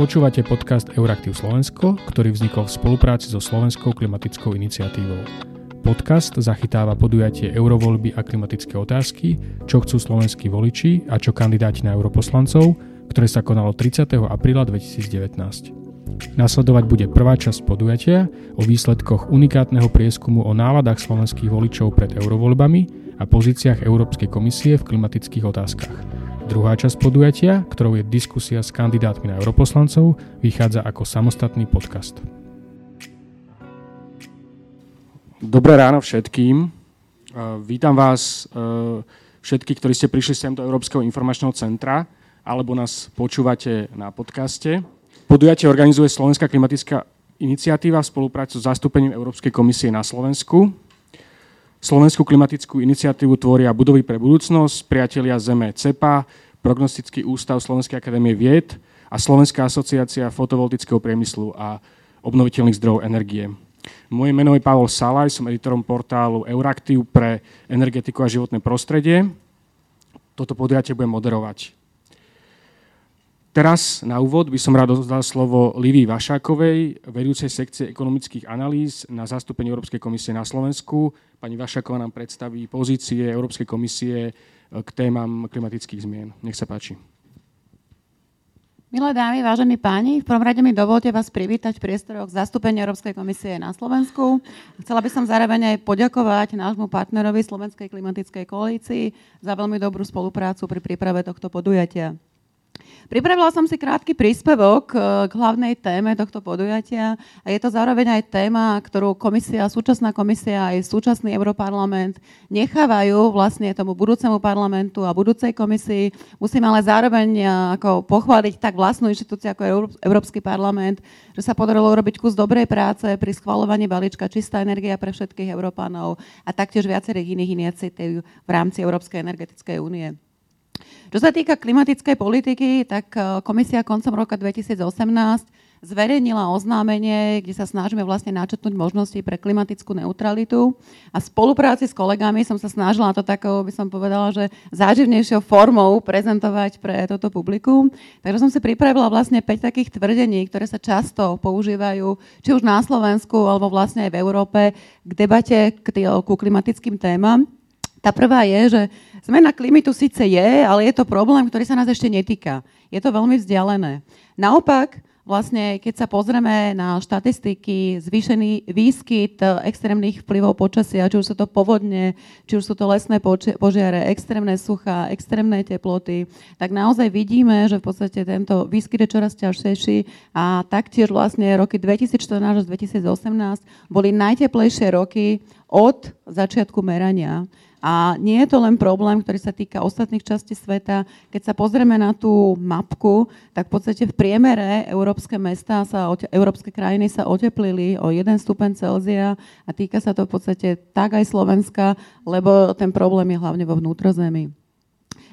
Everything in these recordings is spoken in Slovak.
Počúvate podcast Euraktiv Slovensko, ktorý vznikol v spolupráci so Slovenskou klimatickou iniciatívou. Podcast zachytáva podujatie eurovoľby a klimatické otázky, čo chcú slovenskí voliči a čo kandidáti na europoslancov, ktoré sa konalo 30. apríla 2019. Nasledovať bude prvá časť podujatia o výsledkoch unikátneho prieskumu o náladách slovenských voličov pred eurovoľbami a pozíciách Európskej komisie v klimatických otázkach. Druhá časť podujatia, ktorou je diskusia s kandidátmi na europoslancov, vychádza ako samostatný podcast. Dobré ráno všetkým. Vítam vás všetkých, ktorí ste prišli sem do Európskeho informačného centra alebo nás počúvate na podcaste. Podujatie organizuje Slovenská klimatická iniciatíva v spolupráci s zastúpením Európskej komisie na Slovensku. Slovenskú klimatickú iniciatívu tvoria Budovy pre budúcnosť, Priatelia Zeme CEPA, Prognostický ústav Slovenskej akadémie vied a Slovenská asociácia fotovoltického priemyslu a obnoviteľných zdrojov energie. Moje meno je Pavol Salaj, som editorom portálu Euraktiv pre energetiku a životné prostredie. Toto podujatie budem moderovať. Teraz na úvod by som rád oddal slovo Livii Vašákovej, vedúcej sekcie ekonomických analýz na zastúpenie Európskej komisie na Slovensku. Pani Vašáková nám predstaví pozície Európskej komisie k témam klimatických zmien. Nech sa páči. Milé dámy, vážení páni, v prvom rade mi dovolte vás privítať v priestoroch zastúpenia Európskej komisie na Slovensku. Chcela by som zároveň aj poďakovať nášmu partnerovi Slovenskej klimatickej koalícii za veľmi dobrú spoluprácu pri príprave tohto podujatia. Pripravila som si krátky príspevok eh, k hlavnej téme tohto podujatia a je to zároveň aj téma, ktorú komisia, súčasná komisia aj súčasný Europarlament nechávajú vlastne tomu budúcemu parlamentu a budúcej komisii. Musím ale zároveň eh, ako pochváliť tak vlastnú inštitúciu ako Európsky parlament, že sa podarilo urobiť kus dobrej práce pri schvalovaní balíčka Čistá energia pre všetkých Európanov a taktiež viacerých iných iniciatív v rámci Európskej energetickej únie. Čo sa týka klimatickej politiky, tak e, komisia koncom roka 2018 zverejnila oznámenie, kde sa snažíme vlastne načetnúť možnosti pre klimatickú neutralitu. A v spolupráci s kolegami som sa snažila to takou, by som povedala, že záživnejšou formou prezentovať pre toto publikum. Takže som si pripravila vlastne 5 takých tvrdení, ktoré sa často používajú, či už na Slovensku, alebo vlastne aj v Európe, k debate ku klimatickým témam. Tá prvá je, že zmena klímy tu síce je, ale je to problém, ktorý sa nás ešte netýka. Je to veľmi vzdialené. Naopak, vlastne, keď sa pozrieme na štatistiky, zvýšený výskyt extrémnych vplyvov počasia, či už sú to povodne, či už sú to lesné požiare, extrémne sucha, extrémne teploty, tak naozaj vidíme, že v podstate tento výskyt je čoraz ťažšejší a taktiež vlastne roky 2014 až 2018 boli najteplejšie roky od začiatku merania. A nie je to len problém, ktorý sa týka ostatných častí sveta. Keď sa pozrieme na tú mapku, tak v podstate v priemere európske mesta sa, európske krajiny sa oteplili o 1 stupen Celzia a týka sa to v podstate tak aj Slovenska, lebo ten problém je hlavne vo vnútrozemí.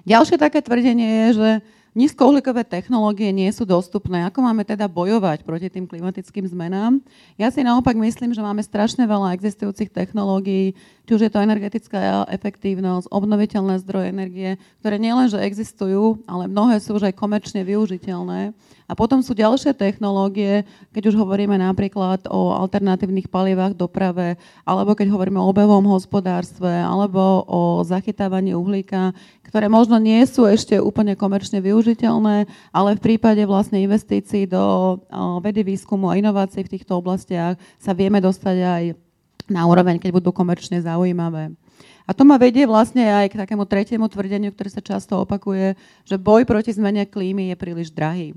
Ďalšie také tvrdenie je, že Nízkouhlíkové technológie nie sú dostupné. Ako máme teda bojovať proti tým klimatickým zmenám? Ja si naopak myslím, že máme strašne veľa existujúcich technológií, či už je to energetická efektívnosť, obnoviteľné zdroje energie, ktoré nielenže existujú, ale mnohé sú už aj komerčne využiteľné. A potom sú ďalšie technológie, keď už hovoríme napríklad o alternatívnych palivách doprave, alebo keď hovoríme o obevom hospodárstve, alebo o zachytávaní uhlíka, ktoré možno nie sú ešte úplne komerčne využiteľné, ale v prípade vlastne investícií do vedy, výskumu a inovácií v týchto oblastiach sa vieme dostať aj na úroveň, keď budú komerčne zaujímavé. A to ma vedie vlastne aj k takému tretiemu tvrdeniu, ktoré sa často opakuje, že boj proti zmene klímy je príliš drahý.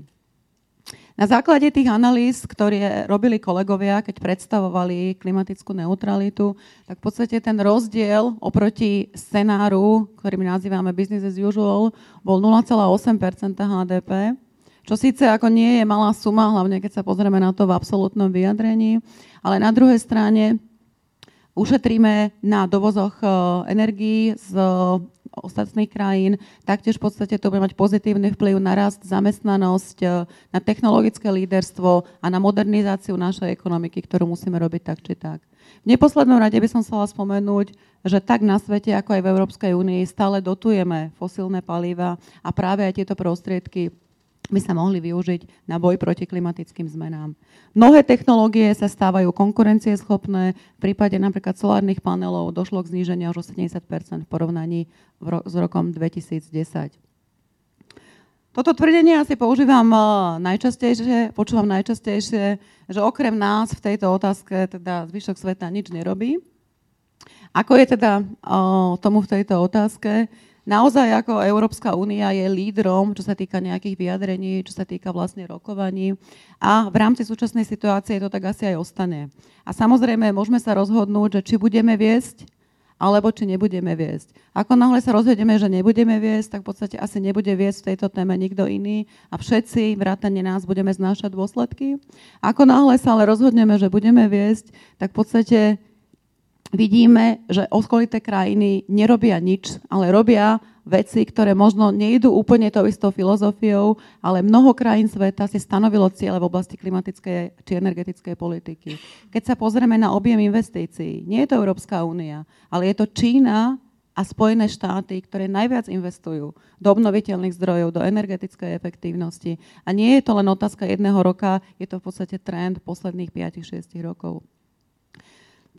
Na základe tých analýz, ktoré robili kolegovia, keď predstavovali klimatickú neutralitu, tak v podstate ten rozdiel oproti scenáru, ktorý my nazývame business as usual, bol 0,8% HDP, čo síce ako nie je malá suma, hlavne keď sa pozrieme na to v absolútnom vyjadrení, ale na druhej strane ušetríme na dovozoch eh, energií z ostatných krajín. Taktiež v podstate to bude mať pozitívny vplyv na rast, zamestnanosť, e, na technologické líderstvo a na modernizáciu našej ekonomiky, ktorú musíme robiť tak či tak. V neposlednom rade by som chcela spomenúť, že tak na svete, ako aj v Európskej únii, stále dotujeme fosílne palíva a práve aj tieto prostriedky by sa mohli využiť na boj proti klimatickým zmenám. Mnohé technológie sa stávajú konkurencieschopné. V prípade napríklad solárnych panelov došlo k zníženiu až o 70 v porovnaní s rokom 2010. Toto tvrdenie asi používam eh, najčastejšie, počúvam najčastejšie, že okrem nás v tejto otázke teda zvyšok sveta nič nerobí. Ako je teda uh, tomu v tejto otázke? Naozaj ako Európska únia je lídrom, čo sa týka nejakých vyjadrení, čo sa týka vlastne rokovaní a v rámci súčasnej situácie to tak asi aj ostane. A samozrejme môžeme sa rozhodnúť, že či budeme viesť alebo či nebudeme viesť. Ako náhle sa rozhodneme, že nebudeme viesť, tak v podstate asi nebude viesť v tejto téme nikto iný a všetci, vrátane nás, budeme znášať dôsledky. Ako náhle sa ale rozhodneme, že budeme viesť, tak v podstate vidíme, že okolité krajiny nerobia nič, ale robia veci, ktoré možno nejdú úplne tou istou filozofiou, ale mnoho krajín sveta si stanovilo ciele v oblasti klimatickej či energetickej politiky. Keď sa pozrieme na objem investícií, nie je to Európska únia, ale je to Čína a Spojené štáty, ktoré najviac investujú do obnoviteľných zdrojov, do energetickej efektívnosti. A nie je to len otázka jedného roka, je to v podstate trend posledných 5-6 rokov.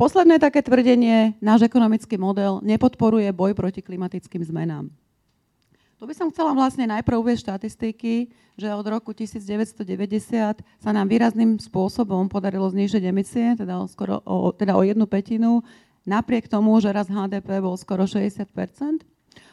Posledné také tvrdenie, náš ekonomický model nepodporuje boj proti klimatickým zmenám. Tu by som chcela vlastne najprv uvieť štatistiky, že od roku 1990 sa nám výrazným spôsobom podarilo znížiť emisie, teda o, skoro, o, teda o jednu petinu, napriek tomu, že raz HDP bol skoro 60%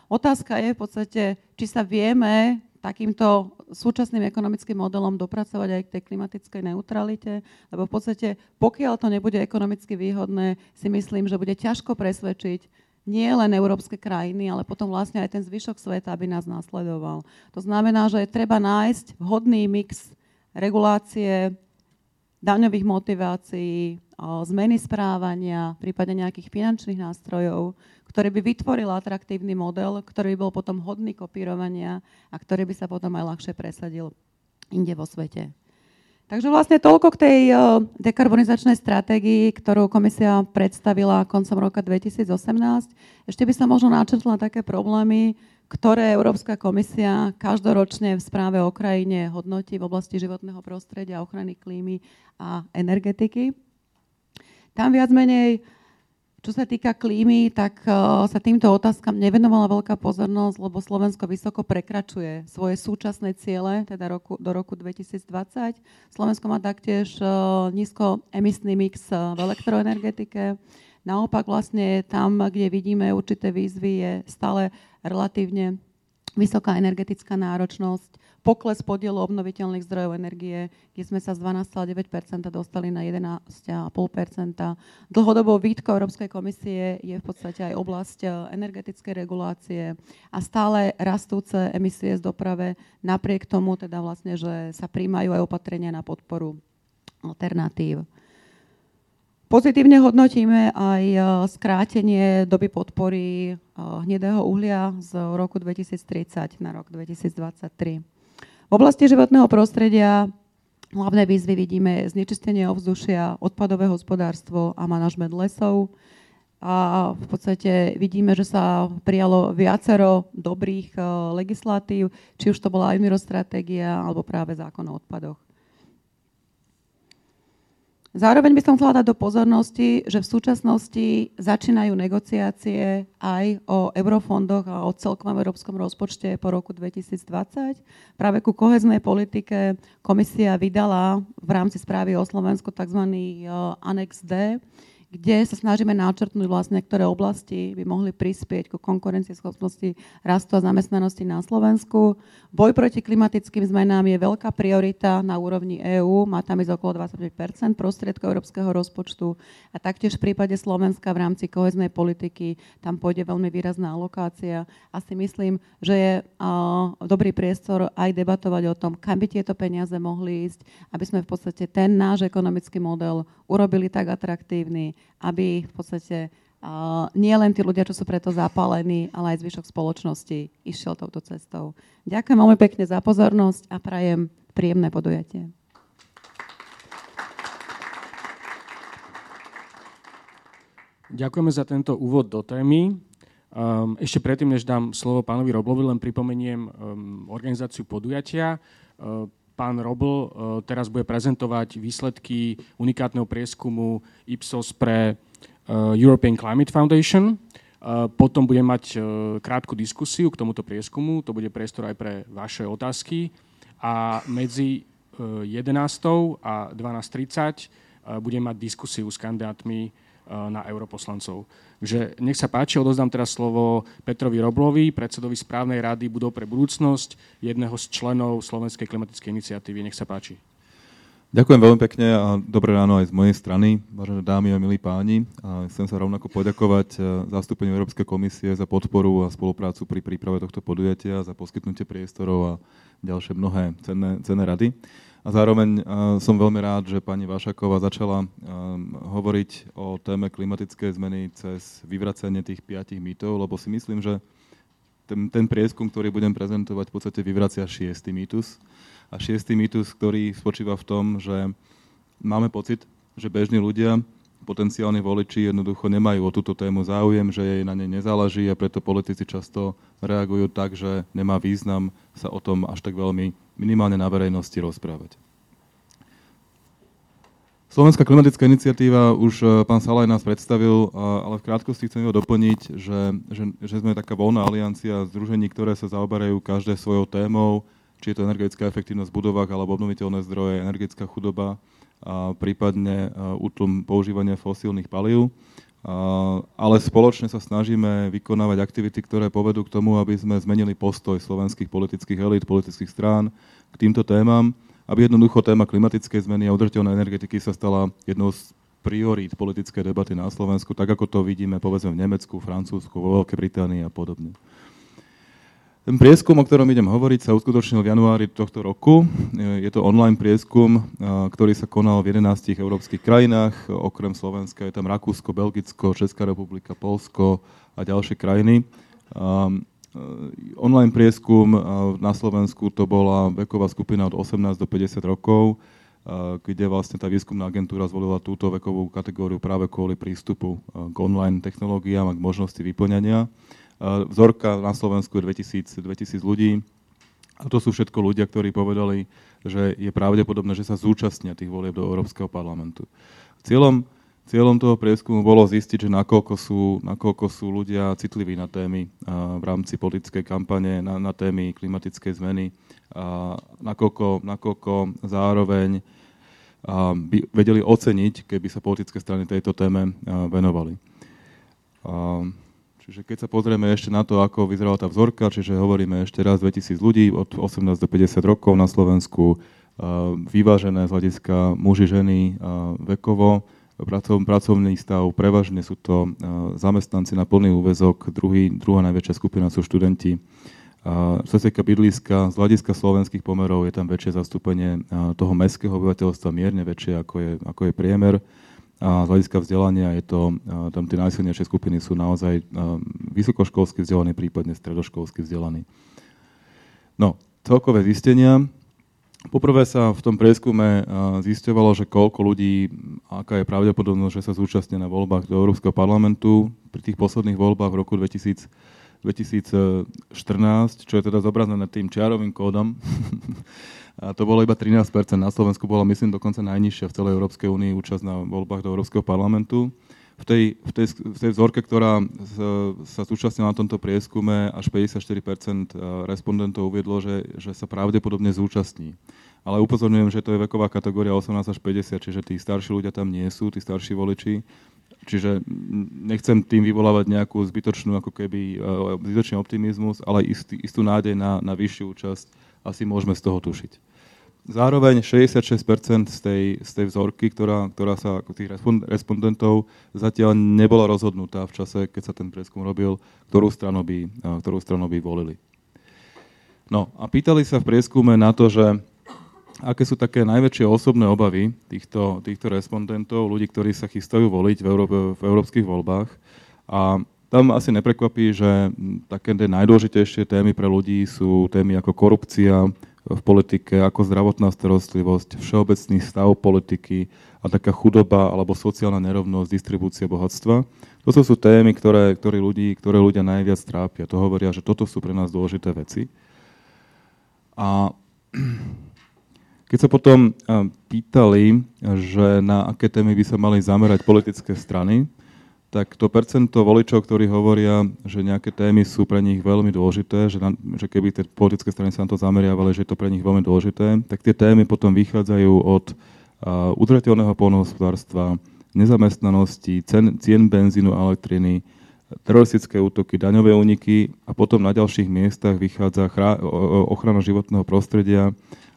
Otázka je v podstate, či sa vieme takýmto súčasným ekonomickým modelom dopracovať aj k tej klimatickej neutralite, lebo v podstate pokiaľ to nebude ekonomicky výhodné, si myslím, že bude ťažko presvedčiť nie len európske krajiny, ale potom vlastne aj ten zvyšok sveta, aby nás nasledoval. To znamená, že je treba nájsť vhodný mix regulácie, daňových motivácií, zmeny správania, prípadne nejakých finančných nástrojov, ktorý by vytvoril atraktívny model, ktorý by bol potom hodný kopírovania a ktorý by sa potom aj ľahšie presadil inde vo svete. Takže vlastne toľko k tej dekarbonizačnej stratégii, ktorú komisia predstavila koncom roka 2018. Ešte by sa možno načrtla také problémy, ktoré Európska komisia každoročne v správe o krajine hodnotí v oblasti životného prostredia, ochrany klímy a energetiky. Tam viac menej čo sa týka klímy, tak uh, sa týmto otázkam nevenovala veľká pozornosť, lebo Slovensko vysoko prekračuje svoje súčasné ciele, teda roku, do roku 2020. Slovensko má taktiež uh, nízkoemisný mix uh, v elektroenergetike. Naopak vlastne tam, kde vidíme určité výzvy, je stále relatívne vysoká energetická náročnosť, pokles podielu obnoviteľných zdrojov energie, kde sme sa z 12,9% dostali na 11,5% Dlhodobou výtkou Európskej komisie je v podstate aj oblasť eh, energetickej regulácie a stále rastúce emisie z doprave, napriek tomu teda vlastne, že sa príjmajú aj opatrenia na podporu alternatív. Pozitívne hodnotíme aj eh, skrátenie doby podpory eh, hnedého uhlia z roku 2030 na rok 2023. V oblasti životného prostredia hlavné výzvy vidíme znečistenie ovzdušia, odpadové hospodárstvo a manažment lesov. A v podstate vidíme, že sa prijalo viacero dobrých eh, legislatív, či už to bola aj stratégia alebo práve zákon o odpadoch. Zároveň by som chcela dať do pozornosti, že v súčasnosti začínajú negociácie aj o eurofondoch a o celkovom európskom rozpočte po roku 2020. Práve ku koheznej politike komisia vydala v rámci správy o Slovensku tzv. Annex D, kde sa snažíme načrtnúť vlastne, ktoré oblasti by mohli prispieť ku konkurencieschopnosti rastu a zamestnanosti na Slovensku. Boj proti klimatickým zmenám je veľká priorita na úrovni EÚ, má tam ísť okolo 25% prostriedkov európskeho rozpočtu a taktiež v prípade Slovenska v rámci koheznej politiky tam pôjde veľmi výrazná alokácia. A si myslím, že je dobrý priestor aj debatovať o tom, kam by tieto peniaze mohli ísť, aby sme v podstate ten náš ekonomický model urobili tak atraktívny, aby v podstate uh, nie len tí ľudia, čo sú preto zapálení, ale aj zvyšok spoločnosti išiel touto cestou. Ďakujem veľmi pekne za pozornosť a prajem príjemné podujatie. Ďakujeme za tento úvod do témy. Um, ešte predtým, než dám slovo pánovi Roblovi, len pripomeniem um, organizáciu podujatia. Uh, pán Robl uh, teraz bude prezentovať výsledky unikátneho prieskumu Ipsos pre uh, European Climate Foundation. Uh, potom budem mať krátku diskusiu k tomuto prieskumu, to bude priestor aj pre vaše otázky. A medzi uh, 11. a 12.30 budem mať diskusiu s kandidátmi na europoslancov. Takže nech sa páči, odozdám teraz slovo Petrovi Roblovi, predsedovi správnej rady Budov pre budúcnosť, jedného z členov Slovenskej klimatickej iniciatívy. Nech sa páči. Ďakujem veľmi pekne a dobré ráno aj z mojej strany, vážené dámy a milí páni. A chcem sa rovnako poďakovať e, zástupeniu Európskej komisie za podporu a spoluprácu pri príprave tohto podujatia, za poskytnutie priestorov a ďalšie mnohé cenné, cenné rady. A zároveň som veľmi rád, že pani Vášaková začala hovoriť o téme klimatické zmeny cez vyvracanie tých piatich mýtov, lebo si myslím, že ten, ten prieskum, ktorý budem prezentovať, v podstate vyvracia šiestý mýtus. A šiestý mýtus, ktorý spočíva v tom, že máme pocit, že bežní ľudia, potenciálni voliči jednoducho nemajú o túto tému záujem, že jej na nej nezáleží a preto politici často reagujú tak, že nemá význam sa o tom až tak veľmi minimálne na verejnosti rozprávať. Slovenská klimatická iniciatíva už e, pán Salaj nás predstavil, ale v krátkosti chcem ho doplniť, že, že, že sme taká voľná aliancia združení, ktoré sa zaoberajú každé svojou témou, či je to energetická efektívnosť v budovách alebo obnoviteľné zdroje, energetická chudoba, a prípadne e, útlum používania fosílnych palív. Ale spoločne sa snažíme vykonávať aktivity, ktoré povedú k tomu, aby sme zmenili postoj slovenských politických elít, politických strán k týmto témam, aby jednoducho téma klimatickej zmeny a udržateľnej energetiky sa stala jednou z priorít politickej debaty na Slovensku, tak ako to vidíme povedzme v Nemecku, Francúzsku, vo Veľkej Británii a podobne. Ten prieskum, o ktorom idem hovoriť, sa uskutočnil v januári tohto roku. Je to online prieskum, ktorý sa konal v 11 európskych krajinách. Okrem Slovenska je tam Rakúsko, Belgicko, Česká republika, Polsko a ďalšie krajiny. Online prieskum na Slovensku to bola veková skupina od 18 do 50 rokov, kde vlastne tá výskumná agentúra zvolila túto vekovú kategóriu práve kvôli prístupu k online technológiám a k možnosti vyplňania. Vzorka na Slovensku je 2000, 2000 ľudí. A to sú všetko ľudia, ktorí povedali, že je pravdepodobné, že sa zúčastnia tých volieb do Európskeho parlamentu. Cieľom, cieľom toho prieskumu bolo zistiť, že nakoľko sú, nakoľko sú ľudia citliví na témy v rámci politickej kampane, na, na témy klimatickej zmeny, a nakoľko, nakoľko zároveň by vedeli oceniť, keby sa politické strany tejto téme venovali. Čiže keď sa pozrieme ešte na to, ako vyzerala tá vzorka, čiže hovoríme ešte raz 2000 ľudí od 18 do 50 rokov na Slovensku, vyvážené z hľadiska muži, ženy vekovo, pracovný stav, prevažne sú to zamestnanci na plný úvezok, druhý, druhá najväčšia skupina sú študenti. Čo sa týka bydliska, z hľadiska slovenských pomerov je tam väčšie zastúpenie toho mestského obyvateľstva, mierne väčšie ako je, ako je priemer. A z hľadiska vzdelania je to, tam tie najsilnejšie skupiny sú naozaj vysokoškolsky vzdelaní, prípadne stredoškolsky vzdelaní. No, celkové zistenia. Poprvé sa v tom prieskume zistovalo, že koľko ľudí, aká je pravdepodobnosť, že sa zúčastnia na voľbách do Európskeho parlamentu. Pri tých posledných voľbách v roku 2000, 2014, čo je teda zobrazené tým čiarovým kódom, A to bolo iba 13%. Na Slovensku bola, myslím, dokonca najnižšia v celej Európskej únii účasť na voľbách do Európskeho parlamentu. V tej, v tej, v tej vzorke, ktorá sa zúčastnila na tomto prieskume, až 54% eh, respondentov uviedlo, že, že sa pravdepodobne zúčastní. Ale upozorňujem, že to je veková kategória 18 až 50, čiže tí starší ľudia tam nie sú, tí starší voliči. Čiže nechcem tým vyvolávať nejakú zbytočnú, ako keby, eh, zbytočný optimizmus, ale istý, istú nádej na, na vyššiu účasť asi môžeme z toho tušiť. Zároveň 66% z tej, z tej vzorky, ktorá, ktorá sa tých respondentov zatiaľ nebola rozhodnutá v čase, keď sa ten prieskum robil, ktorú stranu by, ktorú stranu by volili. No a pýtali sa v prieskume na to, že aké sú také najväčšie osobné obavy týchto, týchto respondentov, ľudí, ktorí sa chystajú voliť v, Euró- v európskych voľbách. A tam asi neprekvapí, že také najdôležitejšie témy pre ľudí sú témy ako korupcia, v politike, ako zdravotná starostlivosť, všeobecný stav politiky a taká chudoba alebo sociálna nerovnosť, distribúcia bohatstva. To sú témy, ktoré, ktoré, ľudí, ktoré ľudia najviac trápia. To hovoria, že toto sú pre nás dôležité veci. A keď sa potom pýtali, že na aké témy by sa mali zamerať politické strany, tak to percento voličov, ktorí hovoria, že nejaké témy sú pre nich veľmi dôležité, že, na, že keby tie politické strany sa na to zameriavali, že je to pre nich veľmi dôležité, tak tie témy potom vychádzajú od uh, udržateľného polnohospodárstva, nezamestnanosti, cen, cien benzínu a elektriny, teroristické útoky, daňové úniky a potom na ďalších miestach vychádza chrá, ochrana životného prostredia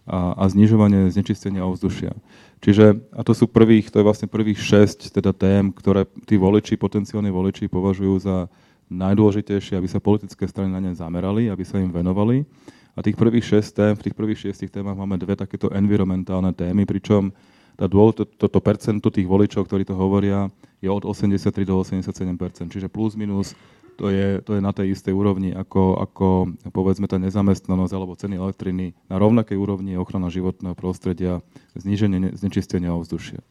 a, a znižovanie znečistenia ovzdušia. Čiže, a to sú prvých, to je vlastne prvých šesť teda tém, ktoré tí voliči, potenciálni voliči považujú za najdôležitejšie, aby sa politické strany na ne zamerali, aby sa im venovali. A tých prvých šesť tém, v tých prvých šiestich témach máme dve takéto environmentálne témy, pričom tá dôl, to, toto percento tých voličov, ktorí to hovoria, je od 83 do 87% čiže plus minus to je, to je na tej istej úrovni ako, ako povedzme tá nezamestnanosť alebo ceny elektriny. Na rovnakej úrovni je ochrana životného prostredia, zníženie znečistenia ovzdušia.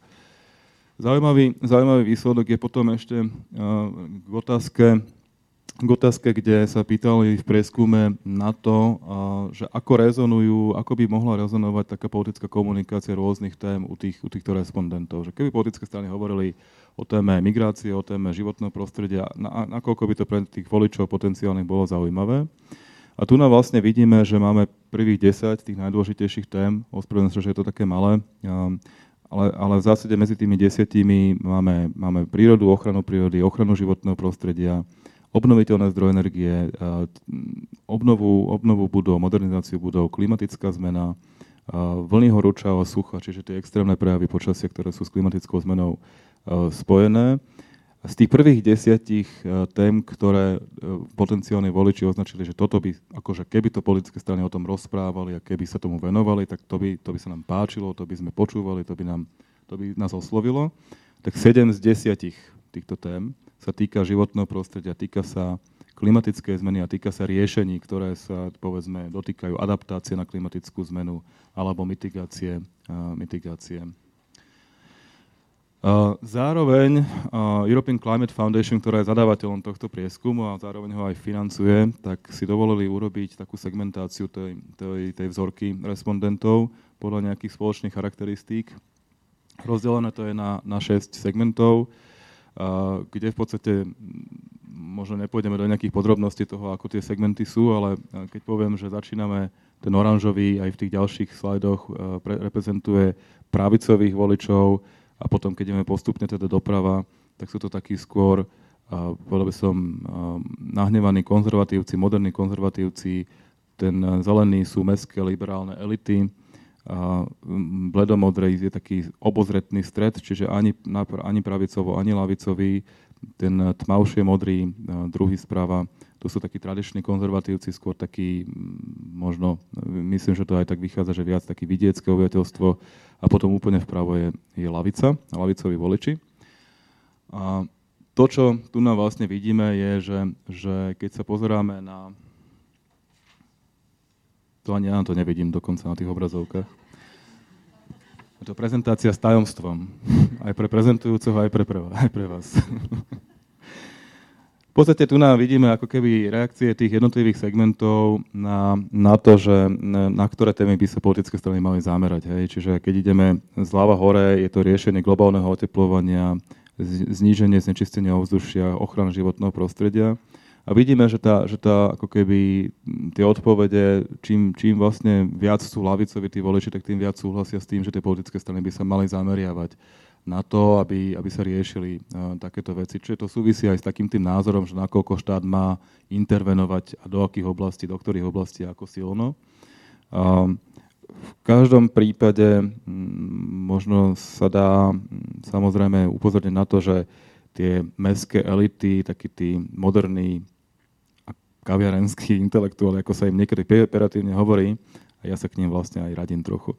Zaujímavý, zaujímavý výsledok je potom ešte uh, k otázke, k otázke, kde sa pýtali v prieskume na to, uh, že ako rezonujú, ako by mohla rezonovať taká politická komunikácia rôznych tém u, tých, u týchto respondentov. Že keby politické strany hovorili o téme migrácie, o téme životného prostredia, na, nakoľko by to pre tých voličov potenciálnych bolo zaujímavé. A tu nám vlastne vidíme, že máme prvých 10 tých najdôležitejších tém, ospravedlňujem sa, že je to také malé, ale, ale v zásade medzi tými desiatimi máme, máme prírodu, ochranu prírody, ochranu životného prostredia, obnoviteľné zdroje energie, obnovu, obnovu budov, modernizáciu budov, klimatická zmena, vlny horúča sucha, čiže tie extrémne prejavy počasia, ktoré sú s klimatickou zmenou spojené. Z tých prvých desiatich e, tém, ktoré e, potenciálne voliči označili, že toto by, akože keby to politické strany o tom rozprávali a keby sa tomu venovali, tak to by, to by sa nám páčilo, to by sme počúvali, to by, nám, to by nás oslovilo, tak 7 z desiatich týchto tém sa týka životného prostredia, týka sa klimatické zmeny a týka sa riešení, ktoré sa, povedzme, dotýkajú adaptácie na klimatickú zmenu alebo mitigácie, mitigácie Zároveň European Climate Foundation, ktorá je zadávateľom tohto prieskumu a zároveň ho aj financuje, tak si dovolili urobiť takú segmentáciu tej, tej, tej vzorky respondentov podľa nejakých spoločných charakteristík. Rozdelené to je na, na 6 segmentov, kde v podstate možno nepôjdeme do nejakých podrobností toho, ako tie segmenty sú, ale keď poviem, že začíname ten oranžový aj v tých ďalších slajdoch reprezentuje pravicových voličov, a potom, keď ideme postupne teda doprava, tak sú to takí skôr, uh, povedal by som, uh, nahnevaní konzervatívci, moderní konzervatívci, ten zelený sú mestské liberálne elity, a bledomodrej je taký obozretný stred, čiže ani, ani pravicovo, ani lavicový, ten tmavšie modrý, druhý správa, to sú takí tradiční konzervatívci, skôr taký, možno, myslím, že to aj tak vychádza, že viac taký vidiecké obyvateľstvo a potom úplne vpravo je, je lavica, lavicoví voliči. A to, čo tu nám vlastne vidíme, je, že, že keď sa pozeráme na... To ani ja to nevidím dokonca na tých obrazovkách. Je to prezentácia s tajomstvom. Aj pre prezentujúceho, aj pre, aj pre vás. V podstate tu nám vidíme ako keby reakcie tých jednotlivých segmentov na, na to, že na ktoré témy by sa politické strany mali zamerať. Hej. Čiže keď ideme zľava hore, je to riešenie globálneho oteplovania, zníženie znečistenia ovzdušia, ochrana životného prostredia. A vidíme, že tá, že tá ako keby tie odpovede, čím, čím vlastne viac sú lavicoví tí voliči, tak tým viac súhlasia s tým, že tie politické strany by sa mali zameriavať na to, aby, aby sa riešili uh, takéto veci. Čiže to súvisí aj s takým tým názorom, že nakoľko štát má intervenovať a do akých oblastí, do ktorých oblastí ako silno. Uh, v každom prípade m, možno sa dá m, samozrejme upozorniť na to, že tie mestské elity, takí tí moderní a kaviarenskí intelektuáli, ako sa im niekedy operatívne hovorí, a ja sa k ním vlastne aj radím trochu,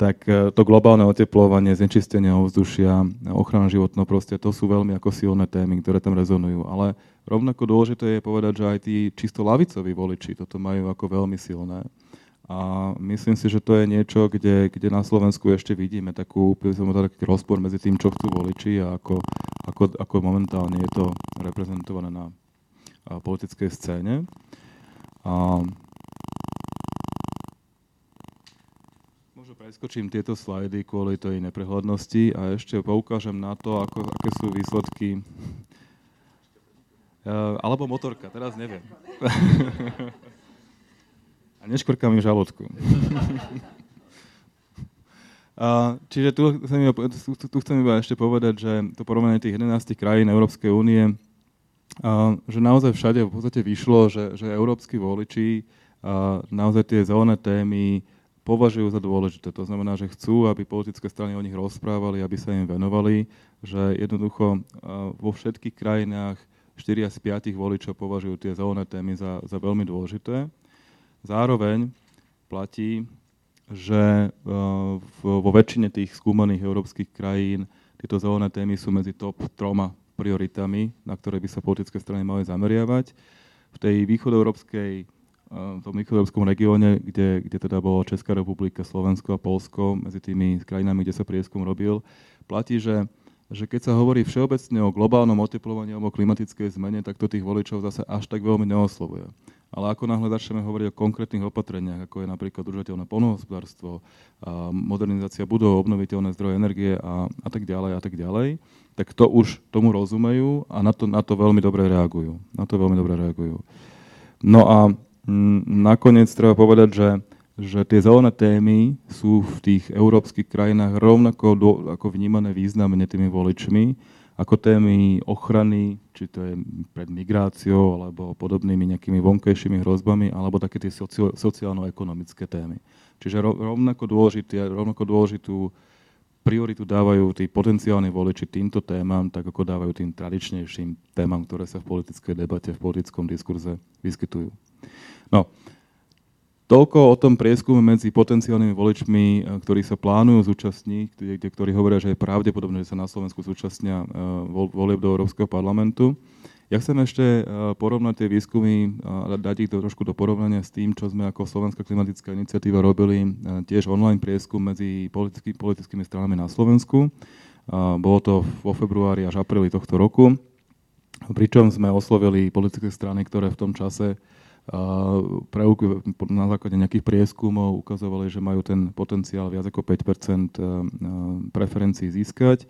tak e, to globálne oteplovanie, znečistenie ovzdušia, ochrana životného prostredia, to sú veľmi ako silné témy, ktoré tam rezonujú. Ale rovnako dôležité je povedať, že aj tí čisto lavicoví voliči toto majú ako veľmi silné. A myslím si, že to je niečo, kde, kde na Slovensku ešte vidíme takú, taký rozpor medzi tým, čo chcú voliči a ako ako, ako momentálne je to reprezentované na politickej scéne. A možno preskočím tieto slajdy kvôli tej neprehľadnosti a ešte poukážem na to, ako, aké sú výsledky. Alebo motorka, teraz neviem. a neškorkám im žalúdku. čiže tu chcem, iba, tu chcem iba ešte povedať, že to porovnanie tých 11 krajín Európskej únie, že naozaj všade v podstate vyšlo, že, že európsky voliči naozaj tie zelené témy považujú za dôležité. To znamená, že chcú, aby politické strany o nich rozprávali, aby sa im venovali, že jednoducho vo všetkých krajinách 4 z 5 voličov považujú tie zelené témy za, za veľmi dôležité. Zároveň platí, že eh, vo väčšine tých skúmaných európskych krajín tieto zelené témy sú medzi top troma prioritami, na ktoré by sa politické strany mali zameriavať. V tej východoeurópskej eh, v tom východoeurópskom regióne, kde, kde teda bolo Česká republika, Slovensko a Polsko, medzi tými krajinami, kde sa prieskum robil, platí, že, že keď sa hovorí všeobecne o globálnom oteplovaní alebo klimatickej zmene, tak to tých voličov zase až tak veľmi neoslovuje. Ale ako náhle začneme hovoriť o konkrétnych opatreniach, ako je napríklad udržateľné polnohospodárstvo, modernizácia budov, obnoviteľné zdroje energie a, a tak ďalej a tak ďalej, tak to už tomu rozumejú a na to, na to veľmi dobre reagujú. Na to veľmi dobre reagujú. No a m, nakoniec treba povedať, že, že tie zelené témy sú v tých európskych krajinách rovnako do, ako vnímané významne tými voličmi, ako témy ochrany, či to je pred migráciou alebo podobnými nejakými vonkajšími hrozbami, alebo také tie socio- sociálno-ekonomické témy. Čiže rovnako, dôležitý, rovnako dôležitú prioritu dávajú tí potenciálni voliči týmto témam, tak ako dávajú tým tradičnejším témam, ktoré sa v politickej debate, v politickom diskurze vyskytujú. No, Toľko o tom prieskume medzi potenciálnymi voličmi, e, ktorí sa plánujú zúčastniť, ktorí hovoria, že je pravdepodobné, že sa na Slovensku zúčastnia e, volieb do Európskeho parlamentu. Ja chcem ešte e, porovnať tie výskumy a dať ich do, trošku do porovnania s tým, čo sme ako Slovenská klimatická iniciatíva robili tiež online prieskum medzi politický, politickými stranami na Slovensku. Bolo to vo februári až apríli tohto roku, pričom sme oslovili politické strany, ktoré v tom čase na základe nejakých prieskumov ukazovali, že majú ten potenciál viac ako 5 eh, preferencií získať.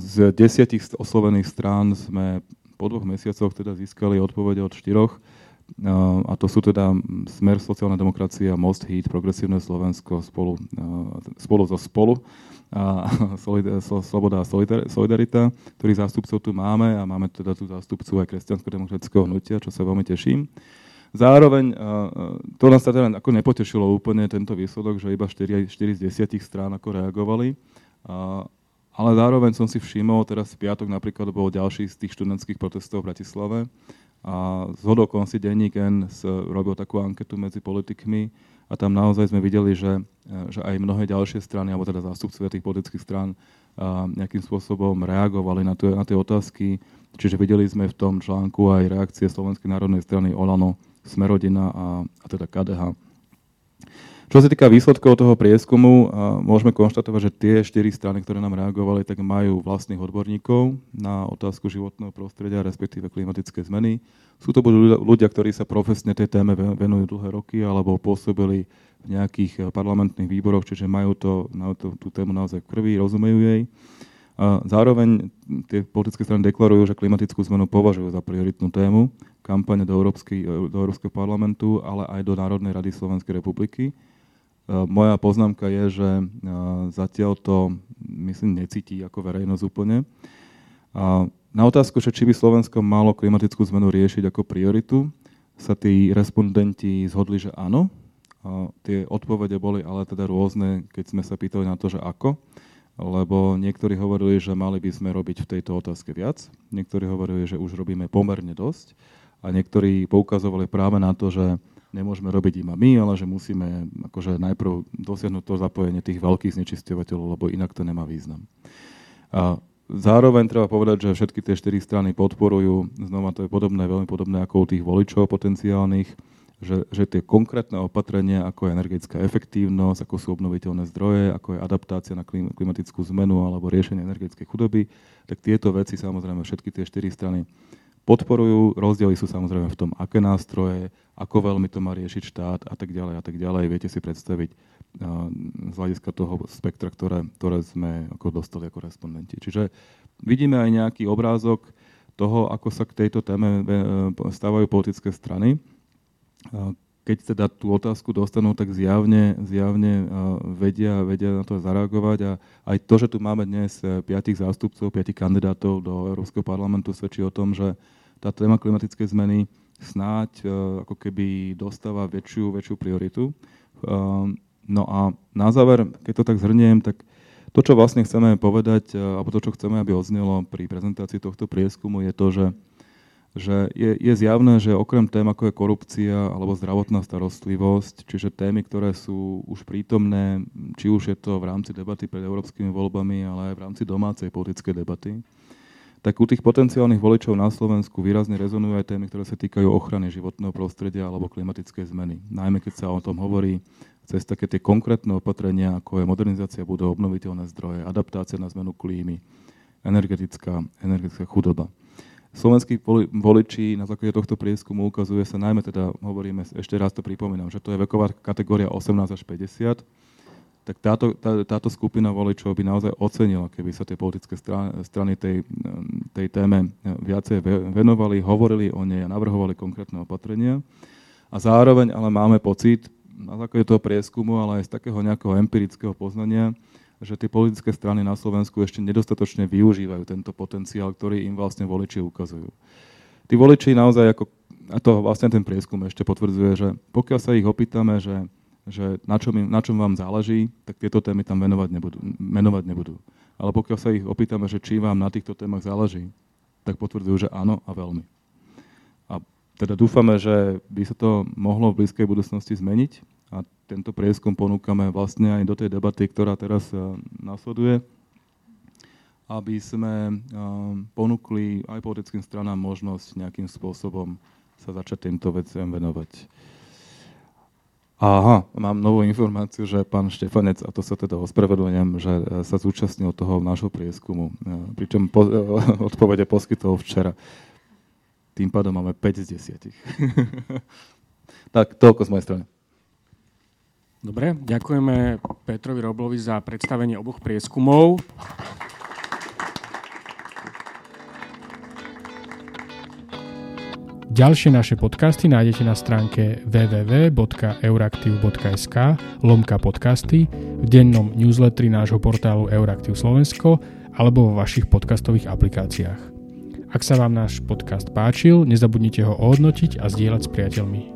Z desiatich oslovených strán sme po dvoch mesiacoch teda získali odpovede od štyroch. A to sú teda Smer, sociálna demokracia, Most, Hit, Progresívne Slovensko spolu, spolu zo spolu a Sloboda a Solidarita, ktorých zástupcov tu máme a máme teda tu zástupcu aj kresťansko-demokratického hnutia, čo sa veľmi teším. Zároveň, to nás teda ako nepotešilo úplne tento výsledok, že iba 4, 4 z 10 strán ako reagovali, ale zároveň som si všimol, teraz v piatok napríklad bol ďalší z tých študentských protestov v Bratislave a z hodou konci denník N robil takú anketu medzi politikmi a tam naozaj sme videli, že, že aj mnohé ďalšie strany, alebo teda zástupcovia tých politických strán nejakým spôsobom reagovali na, tie, na tie otázky. Čiže videli sme v tom článku aj reakcie Slovenskej národnej strany Olano, Smerodina a, a teda KDH. Čo sa týka výsledkov toho prieskumu, môžeme konštatovať, že tie štyri strany, ktoré nám reagovali, tak majú vlastných odborníkov na otázku životného prostredia, respektíve klimatické zmeny. Sú to ľudia, ľudia, ktorí sa profesne tej téme venujú dlhé roky alebo pôsobili v nejakých eh, parlamentných výboroch, čiže majú, to, majú to, tú tému naozaj v krvi, rozumejú jej. A zároveň tie politické strany deklarujú, že klimatickú zmenu považujú za prioritnú tému kampane do, Európsky, do Európskeho parlamentu, ale aj do Národnej rady Slovenskej republiky. Moja poznámka je, že zatiaľ to, myslím, necíti ako verejnosť úplne. Na otázku, že či by Slovensko malo klimatickú zmenu riešiť ako prioritu, sa tí respondenti zhodli, že áno. A tie odpovede boli ale teda rôzne, keď sme sa pýtali na to, že ako. Lebo niektorí hovorili, že mali by sme robiť v tejto otázke viac. Niektorí hovorili, že už robíme pomerne dosť. A niektorí poukazovali práve na to, že nemôžeme robiť iba my, ale že musíme akože najprv dosiahnuť to zapojenie tých veľkých znečisťovateľov, lebo inak to nemá význam. A zároveň treba povedať, že všetky tie štyri strany podporujú, znova to je podobné, veľmi podobné ako u tých voličov potenciálnych, že, že tie konkrétne opatrenia, ako je energetická efektívnosť, ako sú obnoviteľné zdroje, ako je adaptácia na klimatickú zmenu alebo riešenie energetickej chudoby, tak tieto veci samozrejme všetky tie štyri strany podporujú. Rozdiely sú samozrejme v tom, aké nástroje, ako veľmi to má riešiť štát a tak ďalej a tak ďalej. Viete si predstaviť z hľadiska toho spektra, ktoré, ktoré sme ako dostali ako respondenti. Čiže vidíme aj nejaký obrázok toho, ako sa k tejto téme stávajú politické strany keď teda tú otázku dostanú, tak zjavne, zjavne vedia, vedia na to zareagovať a aj to, že tu máme dnes e, piatich zástupcov, piatich kandidátov do Európskeho parlamentu svedčí o tom, že tá téma klimatickej zmeny snáď e, ako keby dostáva väčšiu, väčšiu prioritu. No a na záver, keď to tak zhrniem, tak to, čo vlastne chceme povedať, alebo to, čo chceme, aby odznelo pri prezentácii tohto prieskumu, je to, že že je, je zjavné, že okrem tém ako je korupcia alebo zdravotná starostlivosť, čiže témy, ktoré sú už prítomné, či už je to v rámci debaty pred európskymi voľbami, ale aj v rámci domácej politickej debaty, tak u tých potenciálnych voličov na Slovensku výrazne rezonujú aj témy, ktoré sa týkajú ochrany životného prostredia alebo klimatickej zmeny. Najmä keď sa o tom hovorí cez také tie konkrétne opatrenia, ako je modernizácia budov, obnoviteľné zdroje, adaptácia na zmenu klímy, energetická, energetická chudoba. Slovenskí voliči na základe tohto prieskumu ukazuje sa najmä teda, hovoríme, ešte raz to pripomínam, že to je veková kategória 18 až 50, tak táto, tá, táto skupina voličov by naozaj ocenila, keby sa tie politické strany tej, tej téme viacej venovali, hovorili o nej a navrhovali konkrétne opatrenia. A zároveň ale máme pocit, na základe toho prieskumu, ale aj z takého nejakého empirického poznania, že tie politické strany na Slovensku ešte nedostatočne využívajú tento potenciál, ktorý im vlastne voliči ukazujú. Tí voliči naozaj, ako, a to vlastne ten prieskum ešte potvrdzuje, že pokiaľ sa ich opýtame, že, že na, čom im, na čom vám záleží, tak tieto témy tam venovať nebudú, menovať nebudú. Ale pokiaľ sa ich opýtame, že či vám na týchto témach záleží, tak potvrdzujú, že áno a veľmi. A teda dúfame, že by sa to mohlo v blízkej budúcnosti zmeniť a tento prieskum ponúkame vlastne aj do tej debaty, ktorá teraz eh, nasleduje, aby sme eh, ponúkli aj politickým stranám možnosť nejakým spôsobom sa začať týmto veciam venovať. Aha, mám novú informáciu, že pán Štefanec, a to sa teda ospravedlňujem, že eh, sa zúčastnil toho nášho prieskumu, pričom po, odpovede poskytol včera. Tým pádom máme 5 z 10. tak, toľko z mojej strany. Dobre, ďakujeme Petrovi Roblovi za predstavenie oboch prieskumov. Ďalšie naše podcasty nájdete na stránke www.euraktiv.sk lomka podcasty v dennom newsletteri nášho portálu Euraktiv Slovensko alebo vo vašich podcastových aplikáciách. Ak sa vám náš podcast páčil, nezabudnite ho ohodnotiť a zdieľať s priateľmi.